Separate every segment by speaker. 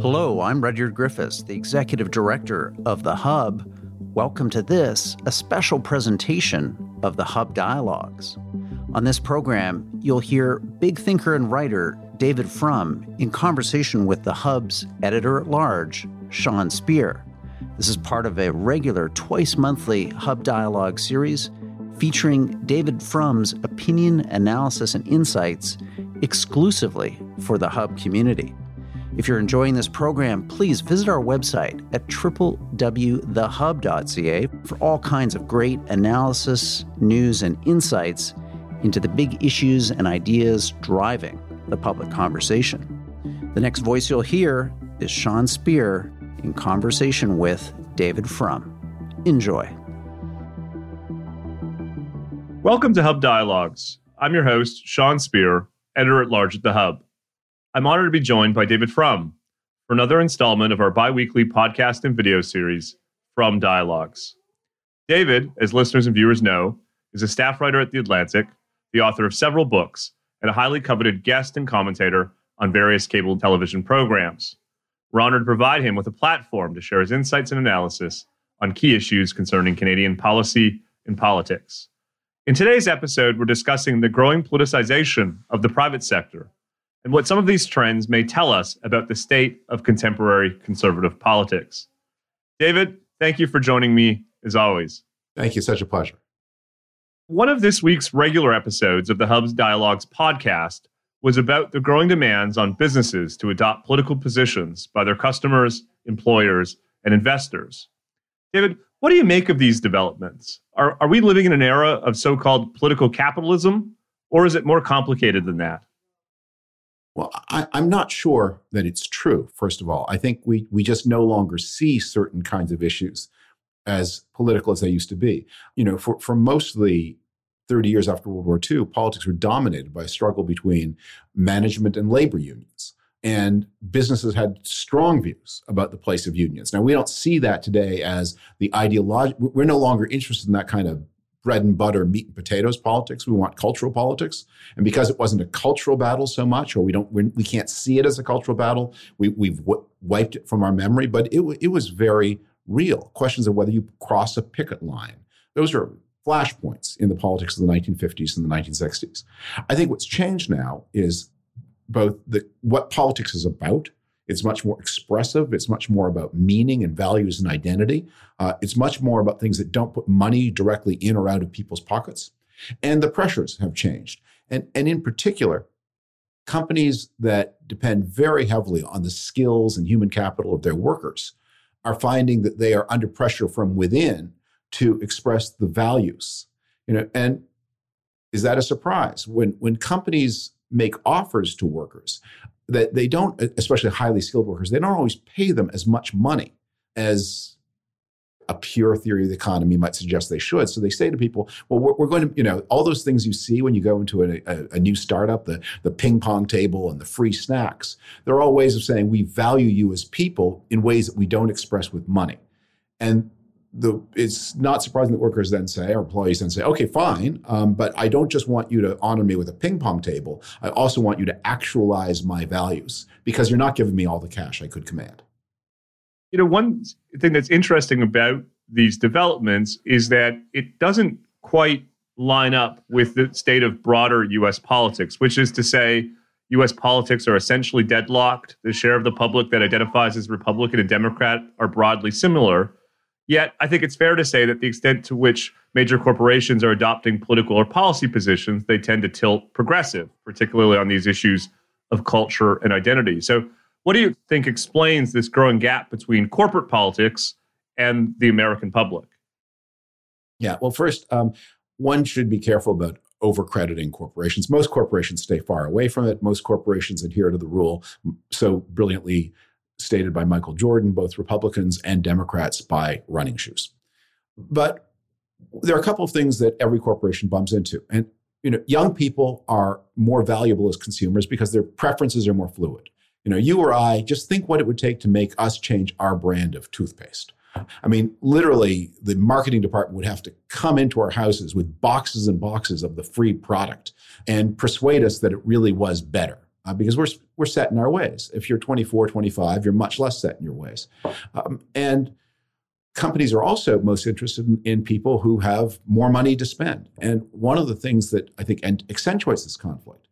Speaker 1: Hello, I'm Rudyard Griffiths, the Executive Director of The Hub. Welcome to this, a special presentation of the Hub Dialogues. On this program, you'll hear big thinker and writer David Frum in conversation with The Hub's editor at large, Sean Speer. This is part of a regular twice monthly Hub Dialogue series featuring David Frum's opinion, analysis, and insights exclusively for the Hub community. If you're enjoying this program, please visit our website at www.thehub.ca for all kinds of great analysis, news, and insights into the big issues and ideas driving the public conversation. The next voice you'll hear is Sean Speer in conversation with David Frum. Enjoy.
Speaker 2: Welcome to Hub Dialogues. I'm your host, Sean Speer, editor at large at The Hub. I'm honored to be joined by David Frum for another installment of our bi weekly podcast and video series, Frum Dialogues. David, as listeners and viewers know, is a staff writer at The Atlantic, the author of several books, and a highly coveted guest and commentator on various cable television programs. We're honored to provide him with a platform to share his insights and analysis on key issues concerning Canadian policy and politics. In today's episode, we're discussing the growing politicization of the private sector and what some of these trends may tell us about the state of contemporary conservative politics. David, thank you for joining me as always.
Speaker 3: Thank you. Such a pleasure.
Speaker 2: One of this week's regular episodes of the Hub's Dialogues podcast was about the growing demands on businesses to adopt political positions by their customers, employers, and investors. David, what do you make of these developments? Are, are we living in an era of so called political capitalism, or is it more complicated than that?
Speaker 3: Well, I, am not sure that it's true, first of all. I think we, we just no longer see certain kinds of issues as political as they used to be. You know, for, for mostly 30 years after World War II, politics were dominated by a struggle between management and labor unions. And businesses had strong views about the place of unions. Now, we don't see that today as the ideology. We're no longer interested in that kind of bread and butter, meat and potatoes politics. We want cultural politics. And because it wasn't a cultural battle so much, or we don't, we can't see it as a cultural battle, we, have w- wiped it from our memory. But it, it was very real. Questions of whether you cross a picket line. Those are flashpoints in the politics of the 1950s and the 1960s. I think what's changed now is both the, what politics is about it's much more expressive. It's much more about meaning and values and identity. Uh, it's much more about things that don't put money directly in or out of people's pockets. And the pressures have changed. And, and in particular, companies that depend very heavily on the skills and human capital of their workers are finding that they are under pressure from within to express the values. You know, and is that a surprise? When when companies make offers to workers that they don't, especially highly skilled workers, they don't always pay them as much money as a pure theory of the economy might suggest they should. So they say to people, well, we're, we're going to, you know, all those things you see when you go into a, a, a, new startup, the, the ping pong table and the free snacks, they're all ways of saying we value you as people in ways that we don't express with money. And the, it's not surprising that workers then say, or employees then say, okay, fine, um, but I don't just want you to honor me with a ping pong table. I also want you to actualize my values because you're not giving me all the cash I could command.
Speaker 2: You know, one thing that's interesting about these developments is that it doesn't quite line up with the state of broader US politics, which is to say, US politics are essentially deadlocked. The share of the public that identifies as Republican and Democrat are broadly similar Yet, I think it's fair to say that the extent to which major corporations are adopting political or policy positions, they tend to tilt progressive, particularly on these issues of culture and identity. So, what do you think explains this growing gap between corporate politics and the American public?
Speaker 3: Yeah, well, first, um, one should be careful about overcrediting corporations. Most corporations stay far away from it. Most corporations adhere to the rule so brilliantly stated by Michael Jordan, both Republicans and Democrats buy running shoes. But there are a couple of things that every corporation bumps into. And you know, young people are more valuable as consumers because their preferences are more fluid. You know, you or I just think what it would take to make us change our brand of toothpaste. I mean, literally, the marketing department would have to come into our houses with boxes and boxes of the free product and persuade us that it really was better. Uh, because we're, we're set in our ways. If you're 24, 25, you're much less set in your ways. Um, and companies are also most interested in, in, people who have more money to spend. And one of the things that I think and accentuates this conflict,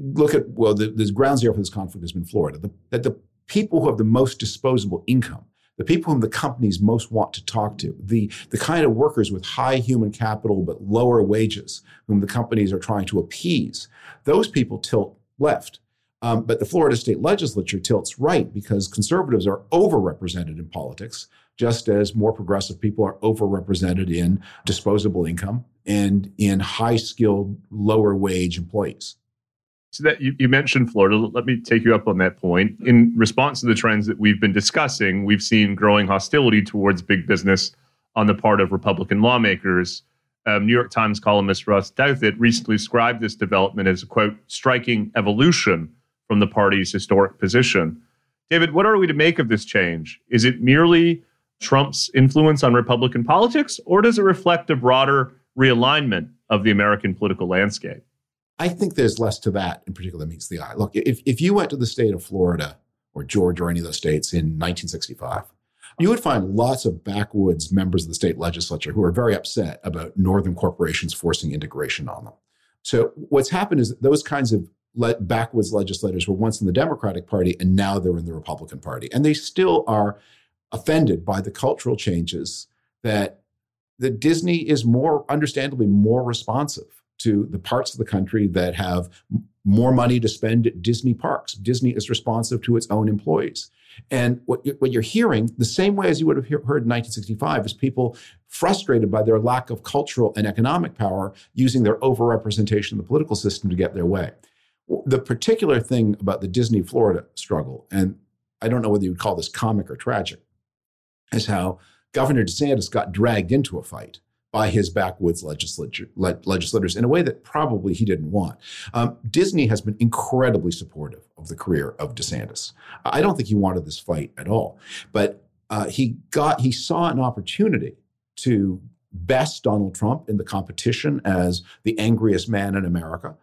Speaker 3: look at, well, the, the ground zero for this conflict has been Florida, the, that the people who have the most disposable income the people whom the companies most want to talk to, the, the kind of workers with high human capital but lower wages, whom the companies are trying to appease, those people tilt left. Um, but the Florida state legislature tilts right because conservatives are overrepresented in politics, just as more progressive people are overrepresented in disposable income and in high skilled, lower wage employees.
Speaker 2: So that you, you, mentioned Florida. Let me take you up on that point. In response to the trends that we've been discussing, we've seen growing hostility towards big business on the part of Republican lawmakers. Um, New York Times columnist Ross Douthat recently described this development as a quote striking evolution from the party's historic position. David, what are we to make of this change? Is it merely Trump's influence on Republican politics, or does it reflect a broader realignment of the American political landscape?
Speaker 3: I think there's less to that in particular that meets the eye. Look, if, if you went to the state of Florida or Georgia or any of those states in 1965, you would find lots of backwoods members of the state legislature who are very upset about northern corporations forcing integration on them. So what's happened is those kinds of le- backwoods legislators were once in the Democratic Party and now they're in the Republican Party, and they still are offended by the cultural changes that that Disney is more understandably more responsive to the parts of the country that have more money to spend at Disney parks. Disney is responsive to its own employees. And what, what you're hearing, the same way as you would have heard in 1965, is people frustrated by their lack of cultural and economic power using their overrepresentation in the political system to get their way. The particular thing about the Disney Florida struggle, and I don't know whether you would call this comic or tragic, is how Governor DeSantis got dragged into a fight by his backwoods legislature, le- legislators in a way that probably he didn't want. Um, Disney has been incredibly supportive of the career of DeSantis. I don't think he wanted this fight at all, but uh, he got he saw an opportunity to best Donald Trump in the competition as the angriest man in America.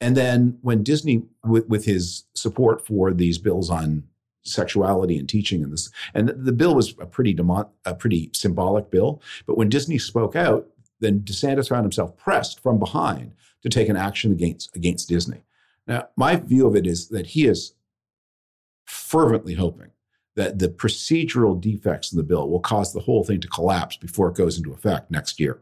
Speaker 3: And then when Disney, with, with his support for these bills on sexuality and teaching and this and the, the bill was a pretty demo, a pretty symbolic bill but when disney spoke out then desantis found himself pressed from behind to take an action against against disney. Now my view of it is that he is fervently hoping that the procedural defects in the bill will cause the whole thing to collapse before it goes into effect next year.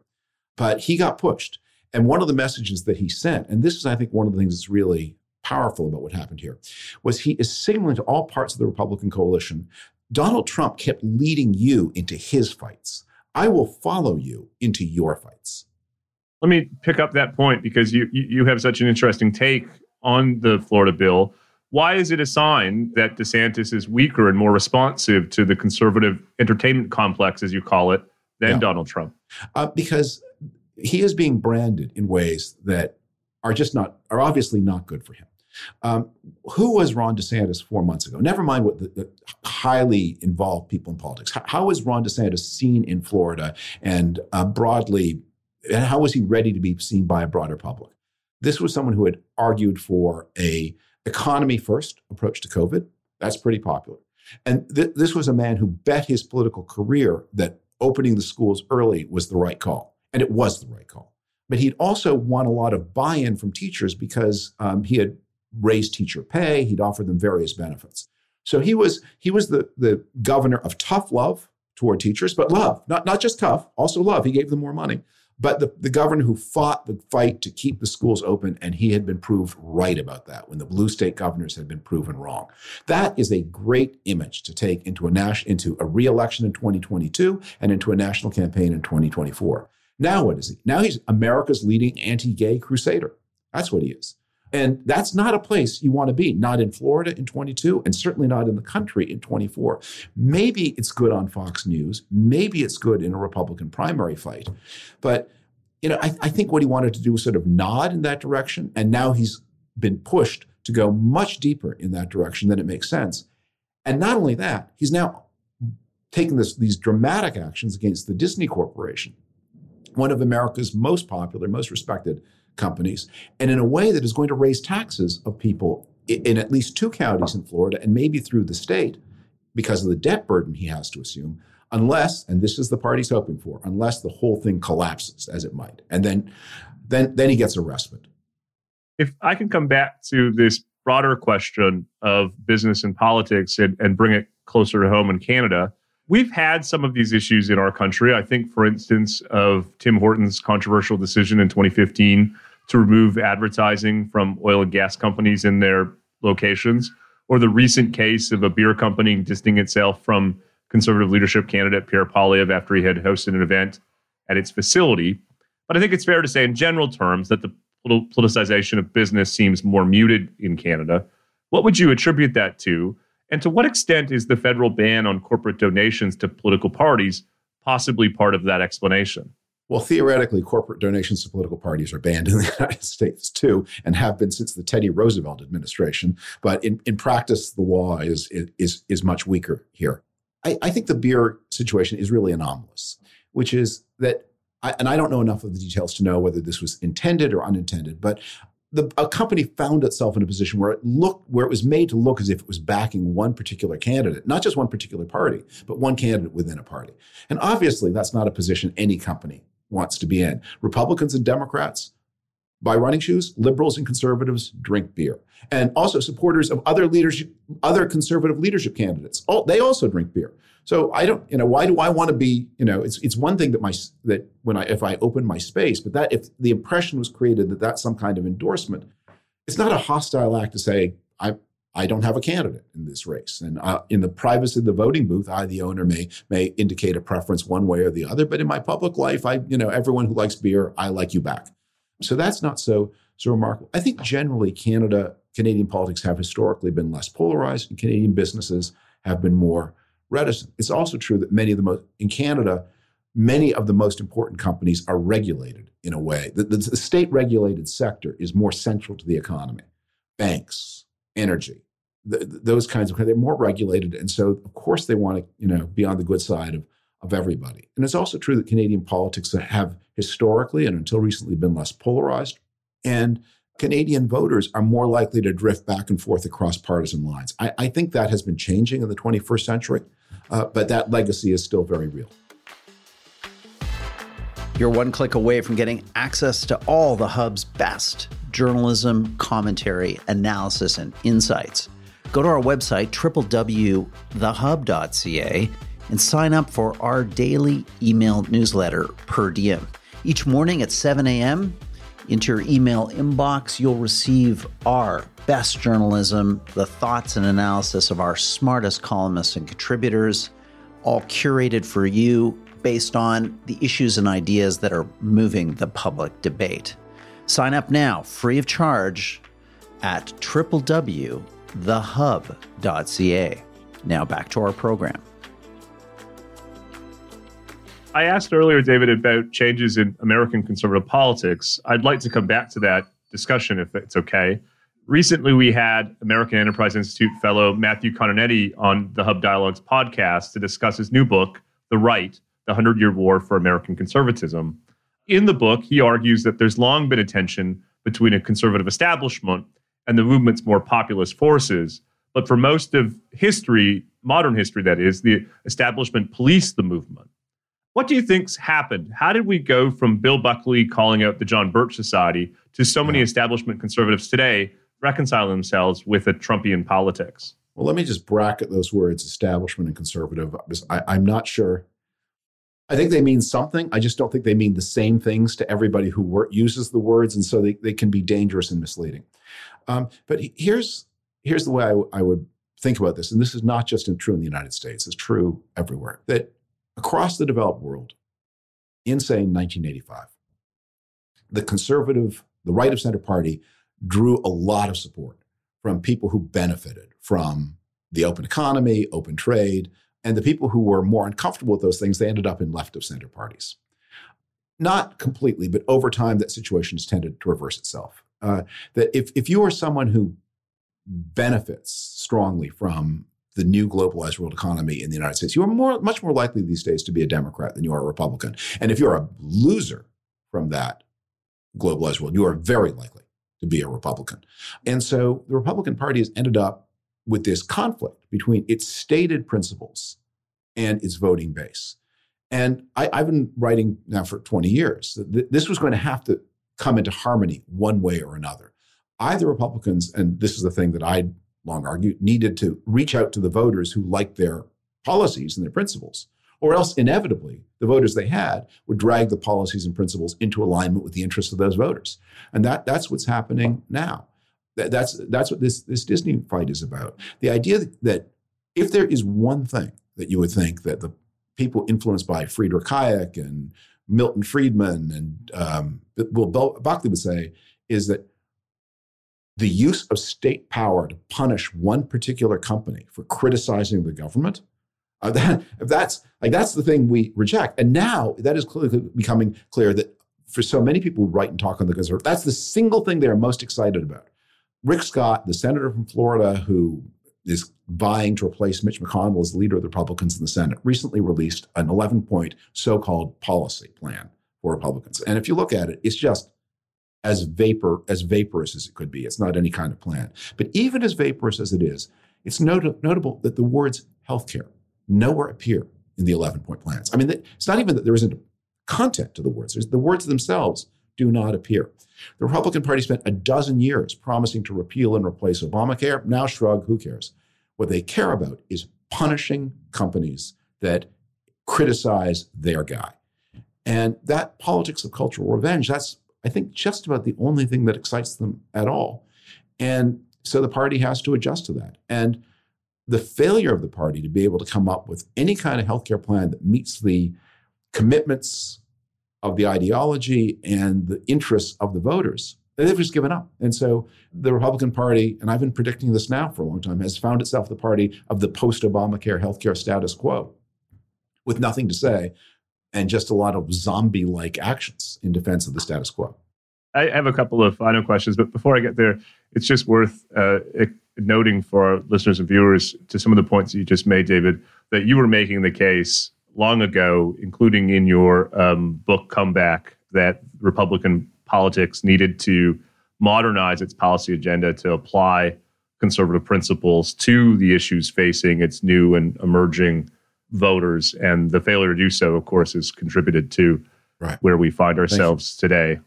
Speaker 3: But he got pushed and one of the messages that he sent and this is i think one of the things that's really powerful about what happened here was he is signaling to all parts of the Republican coalition Donald Trump kept leading you into his fights. I will follow you into your fights.
Speaker 2: Let me pick up that point because you, you have such an interesting take on the Florida bill. Why is it a sign that DeSantis is weaker and more responsive to the conservative entertainment complex, as you call it, than yeah. Donald Trump?
Speaker 3: Uh, because he is being branded in ways that are just not, are obviously not good for him. Um, who was Ron DeSantis four months ago? Never mind what the, the highly involved people in politics. How, how was Ron DeSantis seen in Florida and uh, broadly? And how was he ready to be seen by a broader public? This was someone who had argued for a economy first approach to COVID. That's pretty popular. And th- this was a man who bet his political career that opening the schools early was the right call. And it was the right call. But he'd also won a lot of buy in from teachers because um, he had raise teacher pay. He'd offer them various benefits. So he was he was the the governor of tough love toward teachers, but love, not not just tough, also love. He gave them more money. But the, the governor who fought the fight to keep the schools open, and he had been proved right about that when the blue state governors had been proven wrong. That is a great image to take into a nas- into a reelection in 2022 and into a national campaign in 2024. Now what is he? Now he's America's leading anti-gay crusader. That's what he is. And that's not a place you want to be, not in Florida in 22, and certainly not in the country in 24. Maybe it's good on Fox News. Maybe it's good in a Republican primary fight. But, you know, I, I think what he wanted to do was sort of nod in that direction. And now he's been pushed to go much deeper in that direction than it makes sense. And not only that, he's now taken this, these dramatic actions against the Disney Corporation, one of America's most popular, most respected companies, and in a way that is going to raise taxes of people in, at least two counties in Florida and maybe through the state because of the debt burden he has to assume, unless, and this is the part he's hoping for, unless the whole thing collapses as it might. And then then then he gets a respite.
Speaker 2: If I can come back to this broader question of business and politics and, and bring it closer to home in Canada, we've had some of these issues in our country. I think, for instance, of Tim Hortons controversial decision in 2015 to remove advertising from oil and gas companies in their locations, or the recent case of a beer company distancing itself from conservative leadership candidate Pierre Poilievre after he had hosted an event at its facility. But I think it's fair to say, in general terms, that the politicization of business seems more muted in Canada. What would you attribute that to? And to what extent is the federal ban on corporate donations to political parties possibly part of that explanation?
Speaker 3: Well, theoretically, corporate donations to political parties are banned in the United States too, and have been since the Teddy Roosevelt administration. But in, in practice, the law is, is, is much weaker here. I, I think the beer situation is really anomalous, which is that I, and I don't know enough of the details to know whether this was intended or unintended, but the, a company found itself in a position where it looked where it was made to look as if it was backing one particular candidate, not just one particular party, but one candidate within a party. And obviously, that's not a position any company wants to be in. Republicans and Democrats buy running shoes. Liberals and conservatives drink beer, and also supporters of other leadership, other conservative leadership candidates. All, they also drink beer. So I don't, you know, why do I want to be, you know, it's it's one thing that my that when I if I open my space, but that if the impression was created that that's some kind of endorsement, it's not a hostile act to say I I don't have a candidate in this race, and uh, in the privacy of the voting booth, I the owner may may indicate a preference one way or the other, but in my public life, I you know everyone who likes beer, I like you back. So that's not so so remarkable. I think generally Canada Canadian politics have historically been less polarized, and Canadian businesses have been more reticent. It's also true that many of the most, in Canada, many of the most important companies are regulated in a way. The, the, the state regulated sector is more central to the economy. Banks, energy, those kinds of they're more regulated, and so of course they want to you know be on the good side of of everybody. And it's also true that Canadian politics have historically and until recently been less polarized, and Canadian voters are more likely to drift back and forth across partisan lines. I, I think that has been changing in the 21st century uh, but that legacy is still very real.
Speaker 1: You're one click away from getting access to all the Hub's best journalism, commentary, analysis, and insights. Go to our website, www.thehub.ca, and sign up for our daily email newsletter per diem. Each morning at 7 a.m., into your email inbox, you'll receive our best journalism, the thoughts and analysis of our smartest columnists and contributors, all curated for you based on the issues and ideas that are moving the public debate. Sign up now, free of charge, at www.thehub.ca. Now back to our program.
Speaker 2: I asked earlier, David, about changes in American conservative politics. I'd like to come back to that discussion if it's okay. Recently, we had American Enterprise Institute fellow Matthew Continetti on the Hub Dialogues podcast to discuss his new book, The Right The Hundred Year War for American Conservatism. In the book, he argues that there's long been a tension between a conservative establishment and the movement's more populist forces. But for most of history, modern history that is, the establishment policed the movement. What do you think's happened? How did we go from Bill Buckley calling out the John Birch Society to so many establishment conservatives today reconciling themselves with a Trumpian politics?
Speaker 3: Well, let me just bracket those words, establishment and conservative. I, I'm not sure. I think they mean something. I just don't think they mean the same things to everybody who wor- uses the words, and so they, they can be dangerous and misleading. Um, but here's here's the way I, w- I would think about this, and this is not just in, true in the United States; it's true everywhere. That across the developed world in, say, 1985, the conservative, the right of center party drew a lot of support from people who benefited from the open economy, open trade, and the people who were more uncomfortable with those things, they ended up in left of center parties. Not completely, but over time, that situation has tended to reverse itself. Uh, that if, if you are someone who benefits strongly from the new globalized world economy in the United States, you are more, much more likely these days to be a Democrat than you are a Republican. And if you're a loser from that globalized world, you are very likely to be a Republican. And so the Republican Party has ended up with this conflict between its stated principles and its voting base. And I, have been writing now for 20 years. This was going to have to come into harmony one way or another. Either Republicans, and this is the thing that I long argued, needed to reach out to the voters who liked their policies and their principles, or else inevitably the voters they had would drag the policies and principles into alignment with the interests of those voters. And that, that's what's happening now. That, that's, that's what this, this Disney fight is about. The idea that if there is one thing that you would think that the people influenced by Friedrich Hayek and Milton Friedman and um, Will Buckley would say is that the use of state power to punish one particular company for criticizing the government uh, that, that's like that's the thing we reject and now that is clearly becoming clear that for so many people who write and talk on the conservative that's the single thing they're most excited about rick scott the senator from florida who is vying to replace Mitch McConnell as leader of the Republicans in the Senate, recently released an 11 point so called policy plan for Republicans. And if you look at it, it's just as vapor as vaporous as it could be. It's not any kind of plan. But even as vaporous as it is, it's not- notable that the words healthcare nowhere appear in the 11 point plans. I mean, it's not even that there isn't content to the words, There's, the words themselves do not appear. The Republican Party spent a dozen years promising to repeal and replace Obamacare. Now, shrug, who cares? What they care about is punishing companies that criticize their guy. And that politics of cultural revenge, that's, I think, just about the only thing that excites them at all. And so the party has to adjust to that. And the failure of the party to be able to come up with any kind of healthcare plan that meets the commitments of the ideology and the interests of the voters they've just given up. And so the Republican Party, and I've been predicting this now for a long time, has found itself the party of the post Obamacare healthcare status quo with nothing to say and just a lot of zombie like actions in defense of the status quo.
Speaker 2: I have a couple of final questions, but before I get there, it's just worth uh, noting for our listeners and viewers to some of the points that you just made, David, that you were making the case long ago, including in your um, book Comeback, that Republican politics needed to modernize its policy agenda to apply conservative principles to the issues facing its new and emerging voters. And the failure to do so, of course, has contributed to right. where we find ourselves today.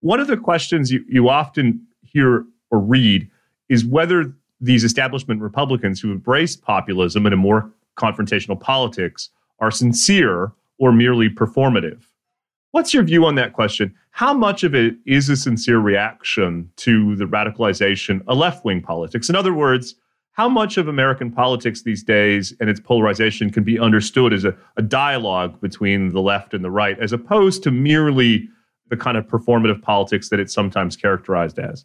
Speaker 2: One of the questions you, you often hear or read is whether these establishment Republicans who embrace populism and a more confrontational politics are sincere or merely performative. What's your view on that question? How much of it is a sincere reaction to the radicalization of left wing politics? In other words, how much of American politics these days and its polarization can be understood as a, a dialogue between the left and the right, as opposed to merely the kind of performative politics that it's sometimes characterized as?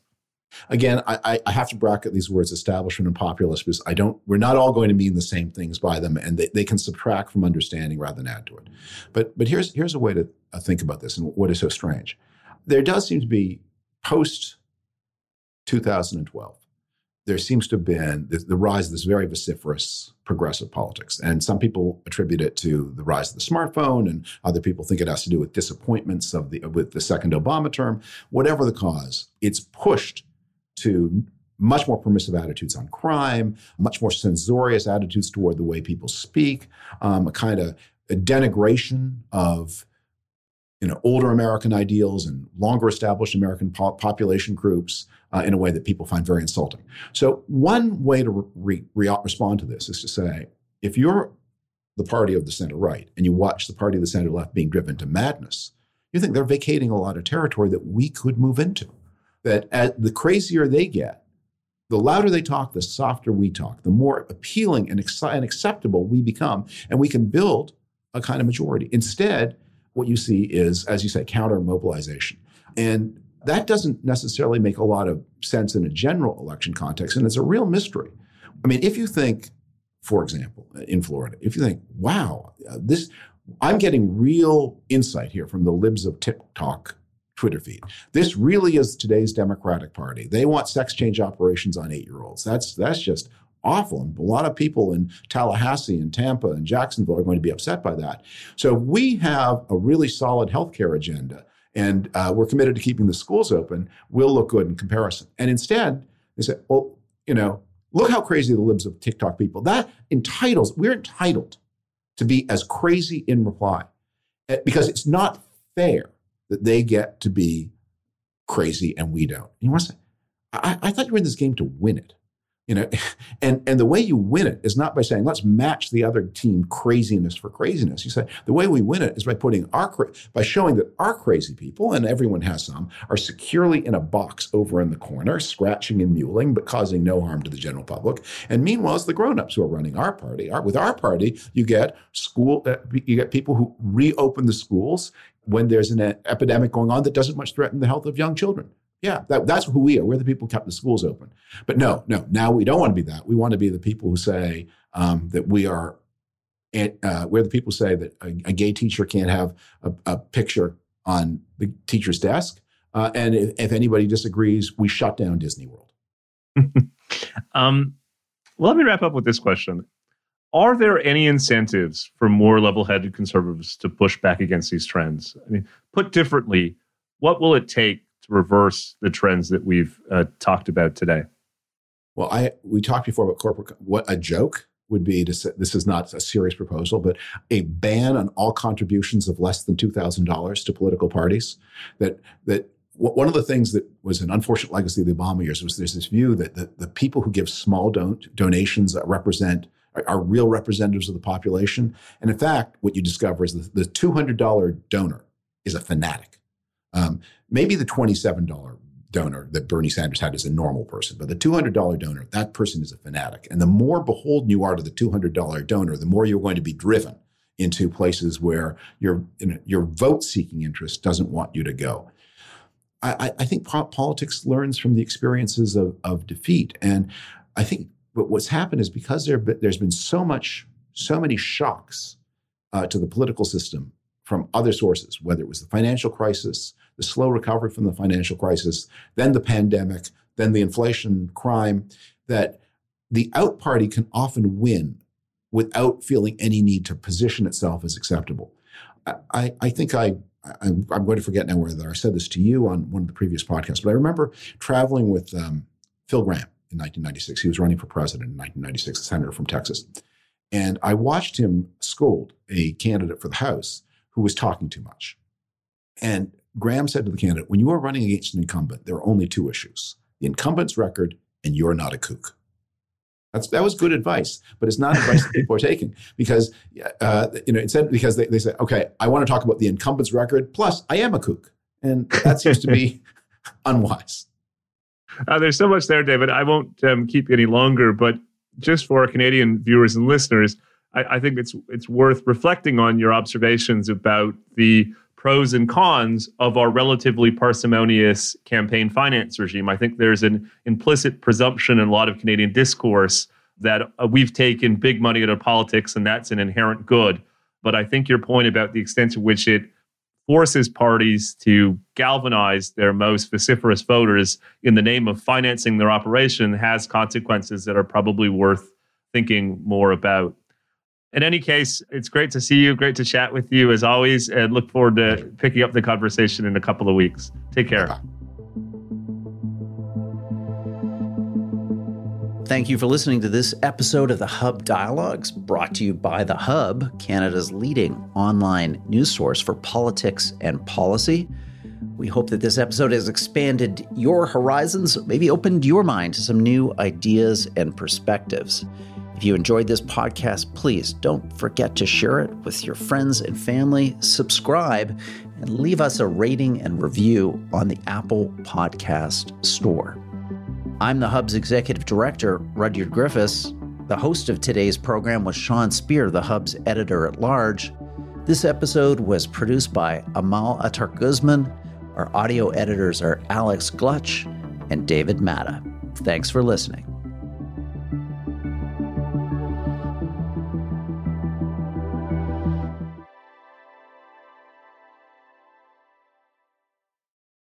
Speaker 3: Again, I, I, have to bracket these words establishment and populist because I don't, we're not all going to mean the same things by them and they, they can subtract from understanding rather than add to it. But, but here's, here's a way to uh, think about this and what is so strange. There does seem to be post 2012, there seems to have been the, the, rise of this very vociferous progressive politics. And some people attribute it to the rise of the smartphone, and other people think it has to do with disappointments of the with the second Obama term. Whatever the cause, it's pushed to much more permissive attitudes on crime, much more censorious attitudes toward the way people speak, um, a kind of a denigration of you know older American ideals and longer established American po- population groups uh, in a way that people find very insulting. So one way to re- re- respond to this is to say, if you're the party of the center right and you watch the party of the center left being driven to madness, you think they're vacating a lot of territory that we could move into that as the crazier they get, the louder they talk, the softer we talk, the more appealing and, ex- and acceptable we become, and we can build a kind of majority. Instead, what you see is, as you say, counter mobilization. And that doesn't necessarily make a lot of sense in a general election context, and it's a real mystery. I mean, if you think, for example, in Florida, if you think, wow, this, I'm getting real insight here from the libs of TikTok Twitter feed. This really is today's Democratic Party. They want sex change operations on eight year olds. That's that's just awful. And a lot of people in Tallahassee and Tampa and Jacksonville are going to be upset by that. So we have a really solid healthcare agenda and uh, we're committed to keeping the schools open. We'll look good in comparison. And instead, they say, well, you know, look how crazy the libs of TikTok people. That entitles, we're entitled to be as crazy in reply eh, because it's not fair that they get to be crazy and we don't. And you want to say, I, I thought you were in this game to win it you know? And and the way you win it is not by saying let's match the other team craziness for craziness. You say the way we win it is by putting our by showing that our crazy people and everyone has some are securely in a box over in the corner scratching and mewling but causing no harm to the general public. And meanwhile it's the grown-ups who are running our party. Our, with our party you get school uh, you get people who reopen the schools when there's an epidemic going on that doesn't much threaten the health of young children yeah, that, that's who we are. We're the people who kept the schools open. But no, no, now we don't want to be that. We want to be the people who say um, that we are, uh, we're the people say that a, a gay teacher can't have a, a, picture on the teacher's desk. Uh, and if, if, anybody disagrees, we shut down Disney World.
Speaker 2: um, well, let me wrap up with this question. Are there any incentives for more level headed conservatives to push back against these trends? I mean, put differently, what will it take to reverse the trends that we've uh, talked about today?
Speaker 3: Well, I we talked before about corporate. What a joke would be to say this is not a serious proposal, but a ban on all contributions of less than two thousand dollars to political parties. That that one of the things that was an unfortunate legacy of the Obama years was there's this view that the, the people who give small don- donations represent are, real representatives of the population. And in fact, what you discover is the, the $200 donor is a fanatic. Um, maybe the $27 donor that Bernie Sanders had is a normal person, but the $200 donor, that person is a fanatic. And the more beholden you are to the $200 donor, the more you're going to be driven into places where your, your vote seeking interest doesn't want you to go. I, I think politics learns from the experiences of, of defeat. And I think what's happened is because there, there's been so much, so many shocks uh, to the political system from other sources, whether it was the financial crisis, the slow recovery from the financial crisis, then the pandemic, then the inflation crime, that the out party can often win without feeling any need to position itself as acceptable. I, I think I, I'm, I'm, going to forget now whether I said this to you on one of the previous podcasts, but I remember traveling with um, Phil Gramm in 1996. He was running for president in 1996, a senator from Texas. And I watched him scold a candidate for the House who was talking too much. And Gramm said to the candidate, when you are running against an incumbent, there are only two issues the incumbent's record and you're not a kook. That's, that was good advice, but it's not advice that people are taking because, uh, you know, instead, because they, they say, okay, I want to talk about the incumbent's record, plus I am a kook. And that seems to be unwise.
Speaker 2: Uh, there's so much there, David. I won't um, keep you any longer, but just for our Canadian viewers and listeners, I, I think it's it's worth reflecting on your observations about the pros and cons of our relatively parsimonious campaign finance regime. I think there's an implicit presumption in a lot of Canadian discourse that uh, we've taken big money out of politics and that's an inherent good. But I think your point about the extent to which it forces parties to galvanize their most vociferous voters in the name of financing their operation has consequences that are probably worth thinking more about. In any case, it's great to see you. Great to chat with you as always, and look forward to picking up the conversation in a couple of weeks. Take care. Bye-bye.
Speaker 1: Thank you for listening to this episode of the Hub Dialogues, brought to you by The Hub, Canada's leading online news source for politics and policy. We hope that this episode has expanded your horizons, maybe opened your mind to some new ideas and perspectives. If you enjoyed this podcast, please don't forget to share it with your friends and family, subscribe, and leave us a rating and review on the Apple Podcast Store. I'm the Hub's executive director, Rudyard Griffiths. The host of today's program was Sean Speer, the Hub's editor at large. This episode was produced by Amal Atar Guzman. Our audio editors are Alex Glutch and David Matta. Thanks for listening.